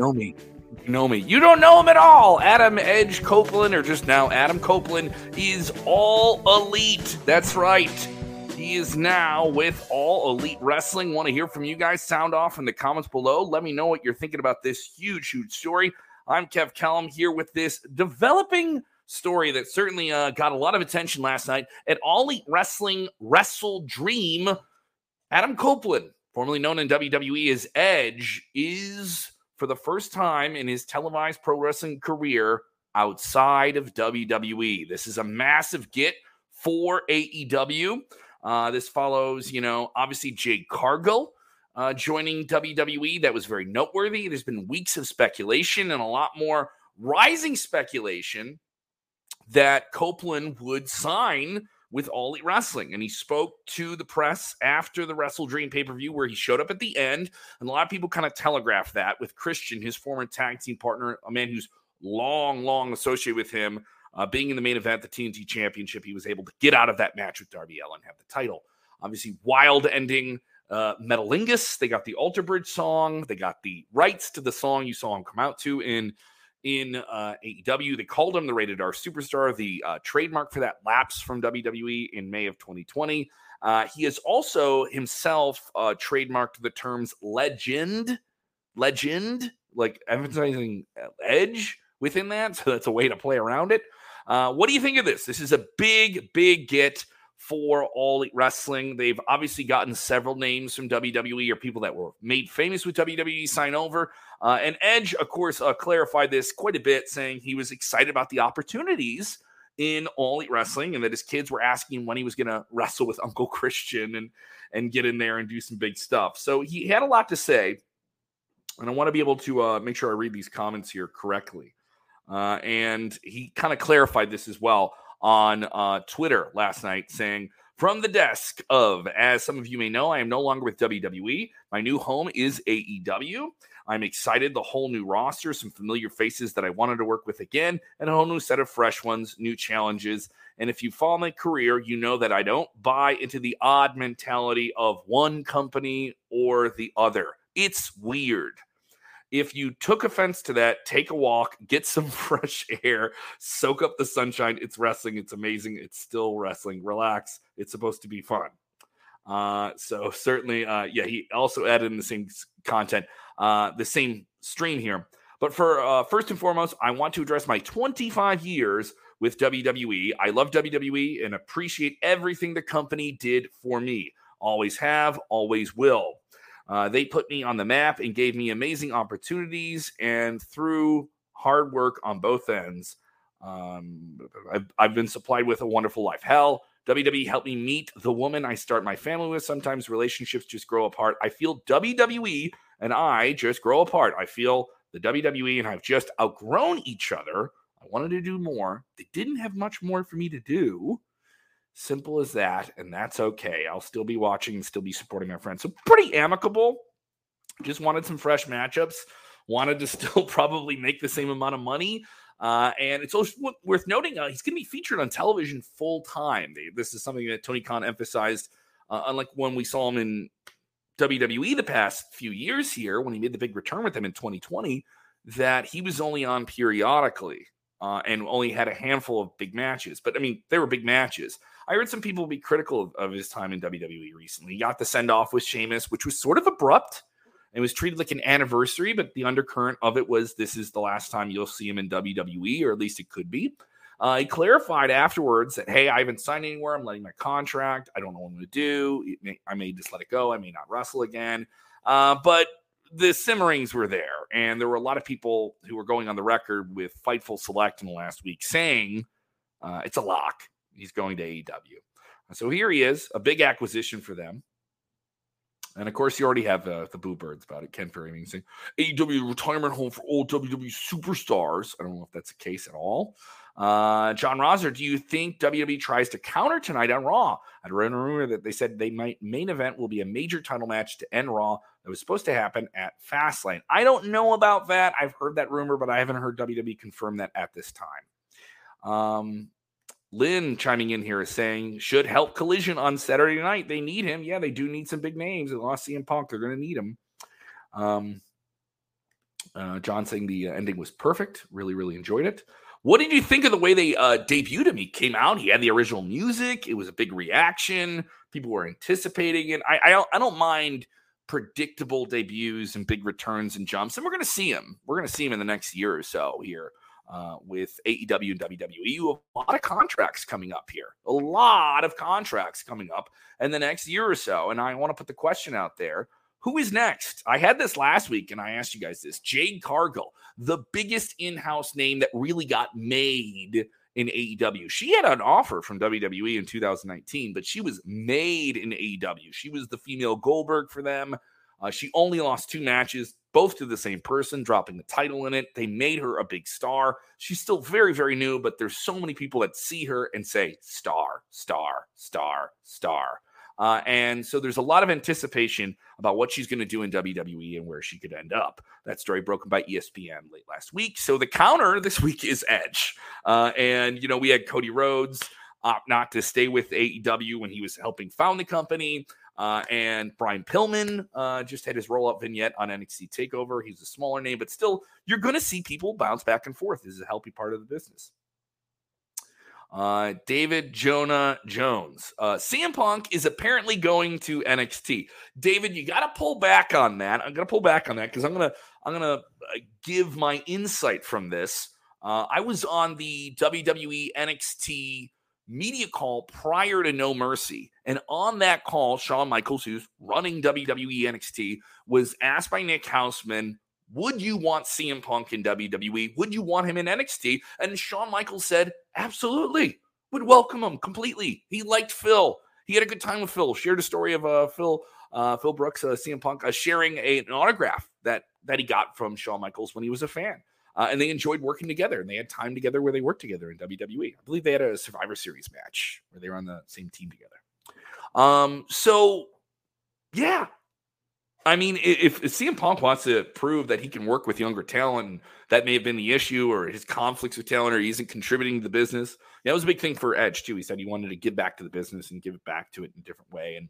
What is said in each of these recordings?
know me. You know me. You don't know him at all. Adam Edge Copeland, or just now Adam Copeland, is all elite. That's right. He is now with All Elite Wrestling. Want to hear from you guys? Sound off in the comments below. Let me know what you're thinking about this huge, huge story. I'm Kev Kellam here with this developing story that certainly uh, got a lot of attention last night at All Elite Wrestling Wrestle Dream. Adam Copeland, formerly known in WWE as Edge, is for the first time in his televised pro wrestling career outside of WWE. This is a massive get for AEW. Uh, this follows, you know, obviously Jade Cargill uh, joining WWE. That was very noteworthy. There's been weeks of speculation and a lot more rising speculation that Copeland would sign with All Elite Wrestling. And he spoke to the press after the Wrestle Dream pay per view, where he showed up at the end. And a lot of people kind of telegraphed that with Christian, his former tag team partner, a man who's long, long associated with him, uh, being in the main event, the TNT Championship. He was able to get out of that match with Darby Allin, have the title. Obviously, wild ending. Uh, Metalingus, they got the Alter Bridge song. They got the rights to the song you saw him come out to in in uh, AEW. They called him the Rated R Superstar. The uh, trademark for that lapsed from WWE in May of 2020. Uh, he has also himself uh, trademarked the terms legend, legend, like emphasizing edge within that. So that's a way to play around it. Uh, what do you think of this? This is a big, big get for All Elite Wrestling. They've obviously gotten several names from WWE or people that were made famous with WWE sign over. Uh, and Edge, of course, uh, clarified this quite a bit, saying he was excited about the opportunities in All Elite Wrestling and that his kids were asking when he was going to wrestle with Uncle Christian and and get in there and do some big stuff. So he had a lot to say. And I want to be able to uh, make sure I read these comments here correctly. Uh, and he kind of clarified this as well on uh, Twitter last night, saying, From the desk of, as some of you may know, I am no longer with WWE. My new home is AEW. I'm excited. The whole new roster, some familiar faces that I wanted to work with again, and a whole new set of fresh ones, new challenges. And if you follow my career, you know that I don't buy into the odd mentality of one company or the other. It's weird. If you took offense to that, take a walk, get some fresh air, soak up the sunshine. It's wrestling. It's amazing. It's still wrestling. Relax. It's supposed to be fun. Uh, so certainly, uh, yeah, he also added in the same content, uh, the same stream here. But for uh, first and foremost, I want to address my 25 years with WWE. I love WWE and appreciate everything the company did for me. Always have, always will. Uh, they put me on the map and gave me amazing opportunities. And through hard work on both ends, um, I've, I've, been supplied with a wonderful life. Hell, WWE helped me meet the woman I start my family with. Sometimes relationships just grow apart. I feel WWE and I just grow apart. I feel the WWE and I've just outgrown each other. I wanted to do more. They didn't have much more for me to do. Simple as that. And that's okay. I'll still be watching and still be supporting my friends. So pretty amicable. Just wanted some fresh matchups. Wanted to still probably make the same amount of money. Uh, and it's also worth noting uh, he's going to be featured on television full time. This is something that Tony Khan emphasized, uh, unlike when we saw him in WWE the past few years here, when he made the big return with them in 2020, that he was only on periodically uh, and only had a handful of big matches. But I mean, they were big matches. I heard some people be critical of, of his time in WWE recently. He got the send off with Sheamus, which was sort of abrupt and was treated like an anniversary, but the undercurrent of it was this is the last time you'll see him in WWE, or at least it could be. Uh, he clarified afterwards that, hey, I haven't signed anywhere. I'm letting my contract. I don't know what I'm going to do. May, I may just let it go. I may not wrestle again. Uh, but the simmerings were there. And there were a lot of people who were going on the record with Fightful Select in the last week saying uh, it's a lock he's going to AEW. So here he is, a big acquisition for them. And of course, you already have uh, the boo birds about it. Ken Perry saying AEW retirement home for old WWE superstars. I don't know if that's the case at all. Uh, John Rosser, do you think WWE tries to counter tonight on Raw? I'd read a rumor that they said they might main event will be a major title match to end Raw that was supposed to happen at Fastlane. I don't know about that. I've heard that rumor, but I haven't heard WWE confirm that at this time. Um, Lynn chiming in here is saying should help Collision on Saturday night. They need him. Yeah, they do need some big names. They lost CM Punk. They're going to need him. Um, Uh, John saying the ending was perfect. Really, really enjoyed it. What did you think of the way they uh, debuted him? He came out, he had the original music. It was a big reaction. People were anticipating it. I, I, don't, I don't mind predictable debuts and big returns and jumps, and we're going to see him. We're going to see him in the next year or so here uh, with AEW and WWE. You a lot of contracts coming up here, a lot of contracts coming up in the next year or so. And I want to put the question out there who is next? I had this last week and I asked you guys this Jade Cargill, the biggest in house name that really got made in AEW. She had an offer from WWE in 2019, but she was made in AEW. She was the female Goldberg for them. Uh, she only lost two matches, both to the same person, dropping the title in it. They made her a big star. She's still very, very new, but there's so many people that see her and say, star, star, star, star. Uh, and so there's a lot of anticipation about what she's going to do in WWE and where she could end up. That story broken by ESPN late last week. So the counter this week is Edge. Uh, and, you know, we had Cody Rhodes opt not to stay with AEW when he was helping found the company. Uh, and Brian Pillman uh, just had his roll up vignette on NXT TakeOver. He's a smaller name, but still, you're going to see people bounce back and forth. This is a healthy part of the business. Uh, David Jonah Jones. Uh, CM Punk is apparently going to NXT. David, you got to pull back on that. I'm going to pull back on that because I'm going to I'm going to uh, give my insight from this. Uh, I was on the WWE NXT media call prior to No Mercy, and on that call, Shawn Michaels, who's running WWE NXT, was asked by Nick Hausman would you want CM Punk in WWE? Would you want him in NXT? And Shawn Michaels said, absolutely. Would welcome him completely. He liked Phil. He had a good time with Phil. Shared a story of uh, Phil uh, Phil Brooks, uh, CM Punk, uh, sharing a, an autograph that that he got from Shawn Michaels when he was a fan. Uh, and they enjoyed working together and they had time together where they worked together in WWE. I believe they had a Survivor Series match where they were on the same team together. Um, so yeah, I mean, if, if CM Punk wants to prove that he can work with younger talent, that may have been the issue, or his conflicts with talent, or he isn't contributing to the business. That was a big thing for Edge too. He said he wanted to give back to the business and give it back to it in a different way, and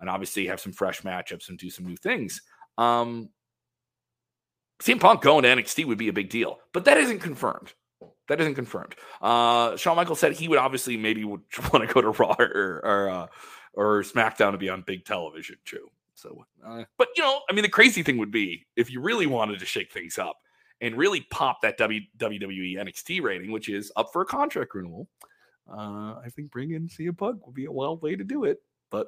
and obviously have some fresh matchups and do some new things. Um, CM Punk going to NXT would be a big deal, but that isn't confirmed. That isn't confirmed. Uh, Shawn Michaels said he would obviously maybe would want to go to Raw or or, uh, or SmackDown to be on big television too. So, uh, but you know, I mean, the crazy thing would be if you really wanted to shake things up and really pop that WWE NXT rating, which is up for a contract renewal. Uh, I think bringing CM Punk would be a wild way to do it. But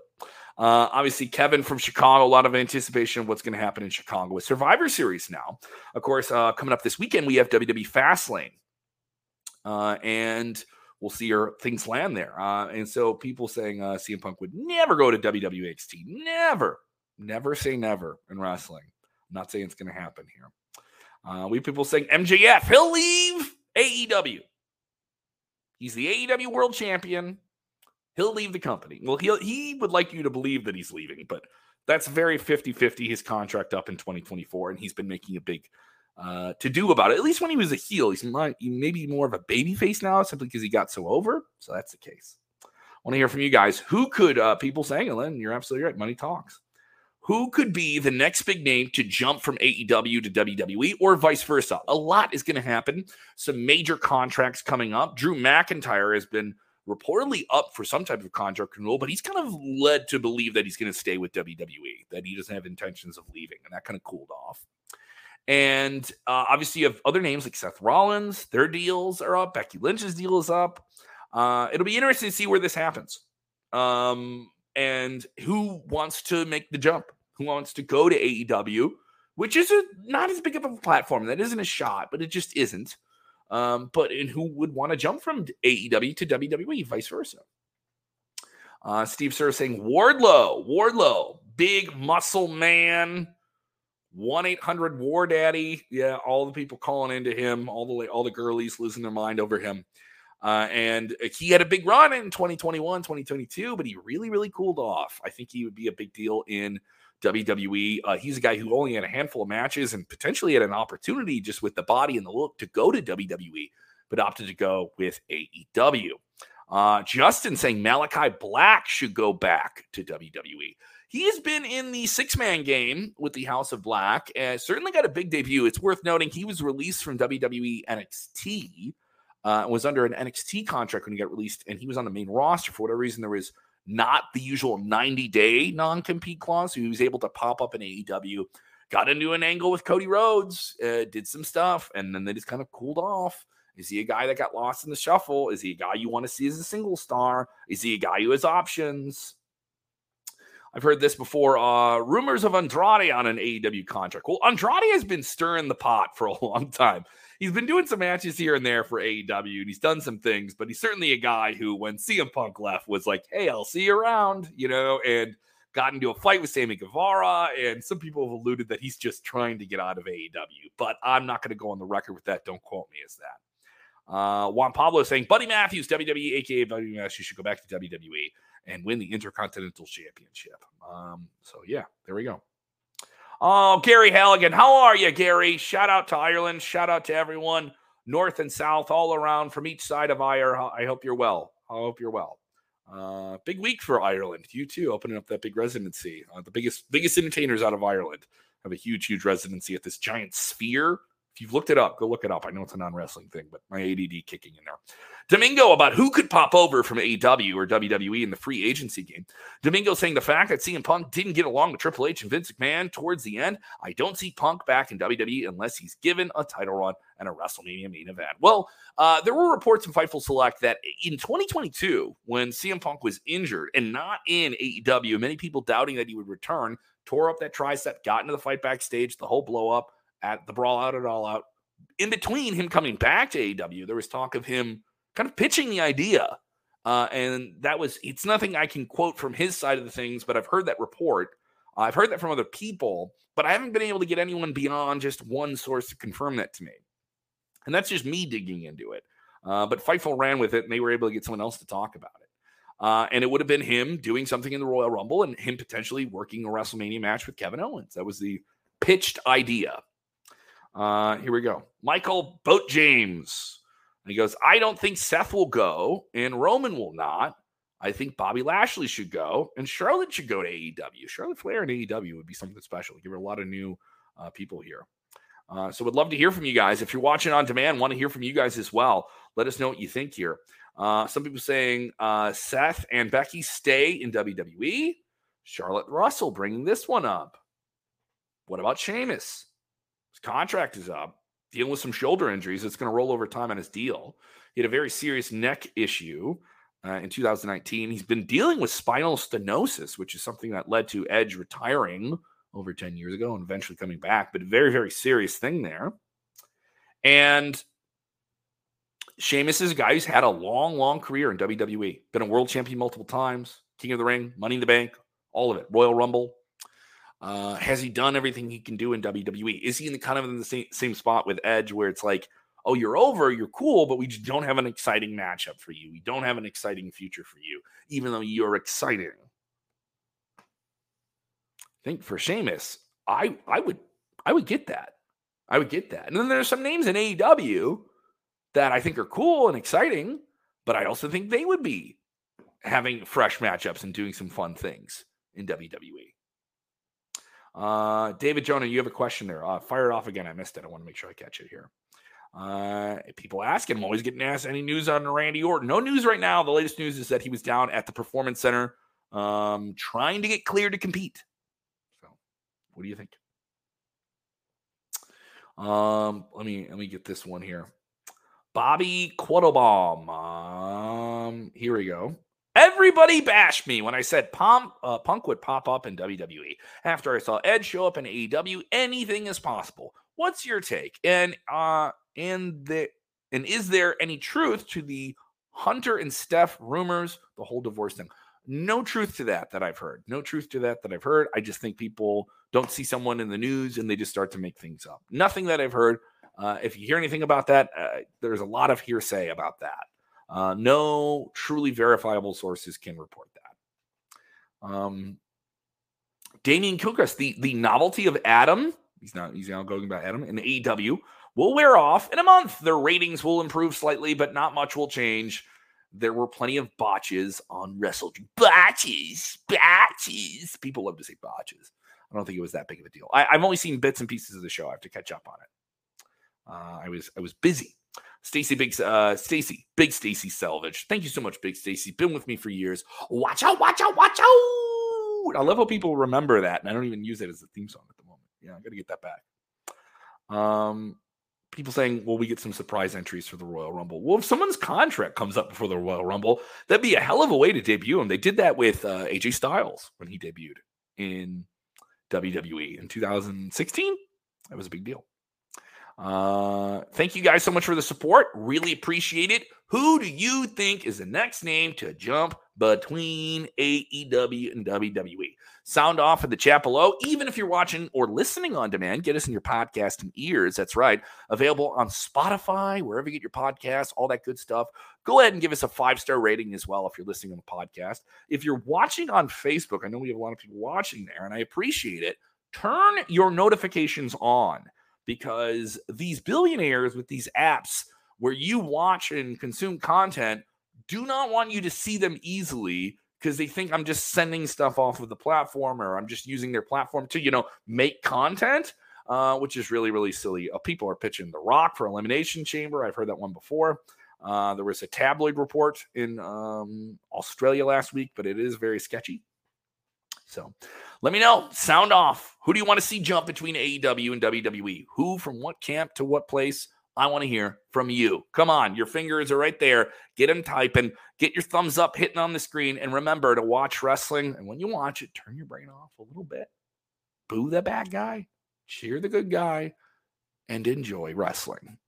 uh, obviously, Kevin from Chicago, a lot of anticipation of what's going to happen in Chicago with Survivor Series now. Of course, uh, coming up this weekend, we have WWE Fastlane. Uh, and we'll see your things land there. Uh, and so people saying uh, CM Punk would never go to WWE never. Never say never in wrestling. I'm not saying it's going to happen here. Uh, we people saying MJF, he'll leave AEW. He's the AEW world champion. He'll leave the company. Well, he he would like you to believe that he's leaving, but that's very 50 50. His contract up in 2024, and he's been making a big uh, to do about it. At least when he was a heel, he's maybe more of a baby face now simply because he got so over. So that's the case. I want to hear from you guys. Who could uh, people saying, Ellen, you're absolutely right. Money talks who could be the next big name to jump from AEW to WWE or vice versa? A lot is going to happen. Some major contracts coming up. Drew McIntyre has been reportedly up for some type of contract renewal, but he's kind of led to believe that he's going to stay with WWE, that he doesn't have intentions of leaving, and that kind of cooled off. And uh, obviously, you have other names like Seth Rollins, their deals are up. Becky Lynch's deal is up. Uh, it'll be interesting to see where this happens. Um, and who wants to make the jump? Who wants to go to AEW, which is a, not as big of a platform. That isn't a shot, but it just isn't. Um, but and who would want to jump from AEW to WWE, vice versa? Uh, Steve Sir saying Wardlow, Wardlow, big muscle man, one eight hundred War Daddy. Yeah, all the people calling into him, all the all the girlies losing their mind over him. Uh, and he had a big run in 2021, 2022, but he really, really cooled off. I think he would be a big deal in WWE. Uh, he's a guy who only had a handful of matches and potentially had an opportunity just with the body and the look to go to WWE, but opted to go with AEW. Uh, Justin saying Malachi Black should go back to WWE. he has been in the six man game with the House of Black and certainly got a big debut. It's worth noting he was released from WWE NXT, uh, was under an NXT contract when he got released, and he was on the main roster. For whatever reason, there was not the usual 90 day non compete clause. So he was able to pop up in AEW, got into an angle with Cody Rhodes, uh, did some stuff, and then they just kind of cooled off. Is he a guy that got lost in the shuffle? Is he a guy you want to see as a single star? Is he a guy who has options? I've heard this before. Uh, rumors of Andrade on an AEW contract. Well, Andrade has been stirring the pot for a long time. He's been doing some matches here and there for AEW, and he's done some things, but he's certainly a guy who, when CM Punk left, was like, hey, I'll see you around, you know, and got into a fight with Sammy Guevara. And some people have alluded that he's just trying to get out of AEW, but I'm not going to go on the record with that. Don't quote me as that. Uh, Juan Pablo is saying, Buddy Matthews, WWE, aka Buddy Matthews, should go back to WWE and win the Intercontinental Championship. Um, so yeah, there we go. Oh, Gary Halligan, how are you, Gary? Shout out to Ireland. Shout out to everyone, north and south, all around from each side of Ire. I hope you're well. I hope you're well. Uh, big week for Ireland. U2, opening up that big residency. Uh, the biggest biggest entertainers out of Ireland have a huge, huge residency at this giant sphere if you've looked it up, go look it up. I know it's a non wrestling thing, but my ADD kicking in there. Domingo about who could pop over from AEW or WWE in the free agency game. Domingo saying the fact that CM Punk didn't get along with Triple H and Vince McMahon towards the end, I don't see Punk back in WWE unless he's given a title run and a WrestleMania main event. Well, uh, there were reports in Fightful Select that in 2022, when CM Punk was injured and not in AEW, many people doubting that he would return, tore up that tricep, got into the fight backstage, the whole blow up at the Brawl Out at All Out. In between him coming back to AEW, there was talk of him kind of pitching the idea. Uh, and that was, it's nothing I can quote from his side of the things, but I've heard that report. I've heard that from other people, but I haven't been able to get anyone beyond just one source to confirm that to me. And that's just me digging into it. Uh, but Fightful ran with it and they were able to get someone else to talk about it. Uh, and it would have been him doing something in the Royal Rumble and him potentially working a WrestleMania match with Kevin Owens. That was the pitched idea. Uh, here we go. Michael Boat James. And he goes, I don't think Seth will go and Roman will not. I think Bobby Lashley should go and Charlotte should go to AEW. Charlotte Flair and AEW would be something special. Give her a lot of new uh, people here. Uh, so would love to hear from you guys. If you're watching on demand, want to hear from you guys as well. Let us know what you think here. Uh, some people saying uh, Seth and Becky stay in WWE. Charlotte Russell bringing this one up. What about Sheamus? His contract is up, dealing with some shoulder injuries. It's going to roll over time on his deal. He had a very serious neck issue uh, in 2019. He's been dealing with spinal stenosis, which is something that led to Edge retiring over 10 years ago and eventually coming back, but very, very serious thing there. And Sheamus is a guy who's had a long, long career in WWE, been a world champion multiple times, King of the Ring, Money in the Bank, all of it, Royal Rumble. Uh, has he done everything he can do in WWE? Is he in the kind of in the same, same spot with Edge where it's like, oh, you're over, you're cool, but we just don't have an exciting matchup for you. We don't have an exciting future for you, even though you're exciting. I think for Sheamus, I I would I would get that. I would get that. And then there's some names in AEW that I think are cool and exciting, but I also think they would be having fresh matchups and doing some fun things in WWE. Uh, David Jonah, you have a question there. Uh, fire it off again. I missed it. I want to make sure I catch it here. Uh, people asking, I'm always getting asked any news on Randy Orton. No news right now. The latest news is that he was down at the Performance Center um, trying to get cleared to compete. So, what do you think? Um, let me let me get this one here. Bobby Quattlebaum. Um, here we go. Everybody bashed me when I said Punk, uh, Punk would pop up in WWE. After I saw Edge show up in AEW, anything is possible. What's your take? And uh, and the and is there any truth to the Hunter and Steph rumors, the whole divorce thing? No truth to that that I've heard. No truth to that that I've heard. I just think people don't see someone in the news and they just start to make things up. Nothing that I've heard. Uh, if you hear anything about that, uh, there's a lot of hearsay about that. Uh, no truly verifiable sources can report that. Um, Damian Kilchrist, the, the novelty of Adam, he's not he's now going about Adam the AEW will wear off in a month. Their ratings will improve slightly, but not much will change. there were plenty of botches on Wrestle botches, botches. People love to say botches. I don't think it was that big of a deal. I, have only seen bits and pieces of the show. I have to catch up on it. Uh, I was I was busy. Stacy Big uh Stacy, Big Stacy Selvage. Thank you so much, Big Stacy. Been with me for years. Watch out, watch out, watch out. I love how people remember that, and I don't even use it as a theme song at the moment. Yeah, I gotta get that back. Um people saying, well, we get some surprise entries for the Royal Rumble. Well, if someone's contract comes up before the Royal Rumble, that'd be a hell of a way to debut him. They did that with uh, AJ Styles when he debuted in WWE in 2016. That was a big deal. Uh, thank you guys so much for the support. Really appreciate it. Who do you think is the next name to jump between AEW and WWE? Sound off in the chat below. Even if you're watching or listening on demand, get us in your podcast and ears. That's right. Available on Spotify, wherever you get your podcasts, all that good stuff. Go ahead and give us a five star rating as well if you're listening on the podcast. If you're watching on Facebook, I know we have a lot of people watching there, and I appreciate it. Turn your notifications on because these billionaires with these apps where you watch and consume content do not want you to see them easily because they think I'm just sending stuff off of the platform or I'm just using their platform to, you know, make content, uh, which is really, really silly. Uh, people are pitching The Rock for Elimination Chamber. I've heard that one before. Uh, there was a tabloid report in um, Australia last week, but it is very sketchy. So let me know. Sound off. Who do you want to see jump between AEW and WWE? Who from what camp to what place? I want to hear from you. Come on, your fingers are right there. Get them typing. Get your thumbs up hitting on the screen. And remember to watch wrestling. And when you watch it, turn your brain off a little bit. Boo the bad guy, cheer the good guy, and enjoy wrestling.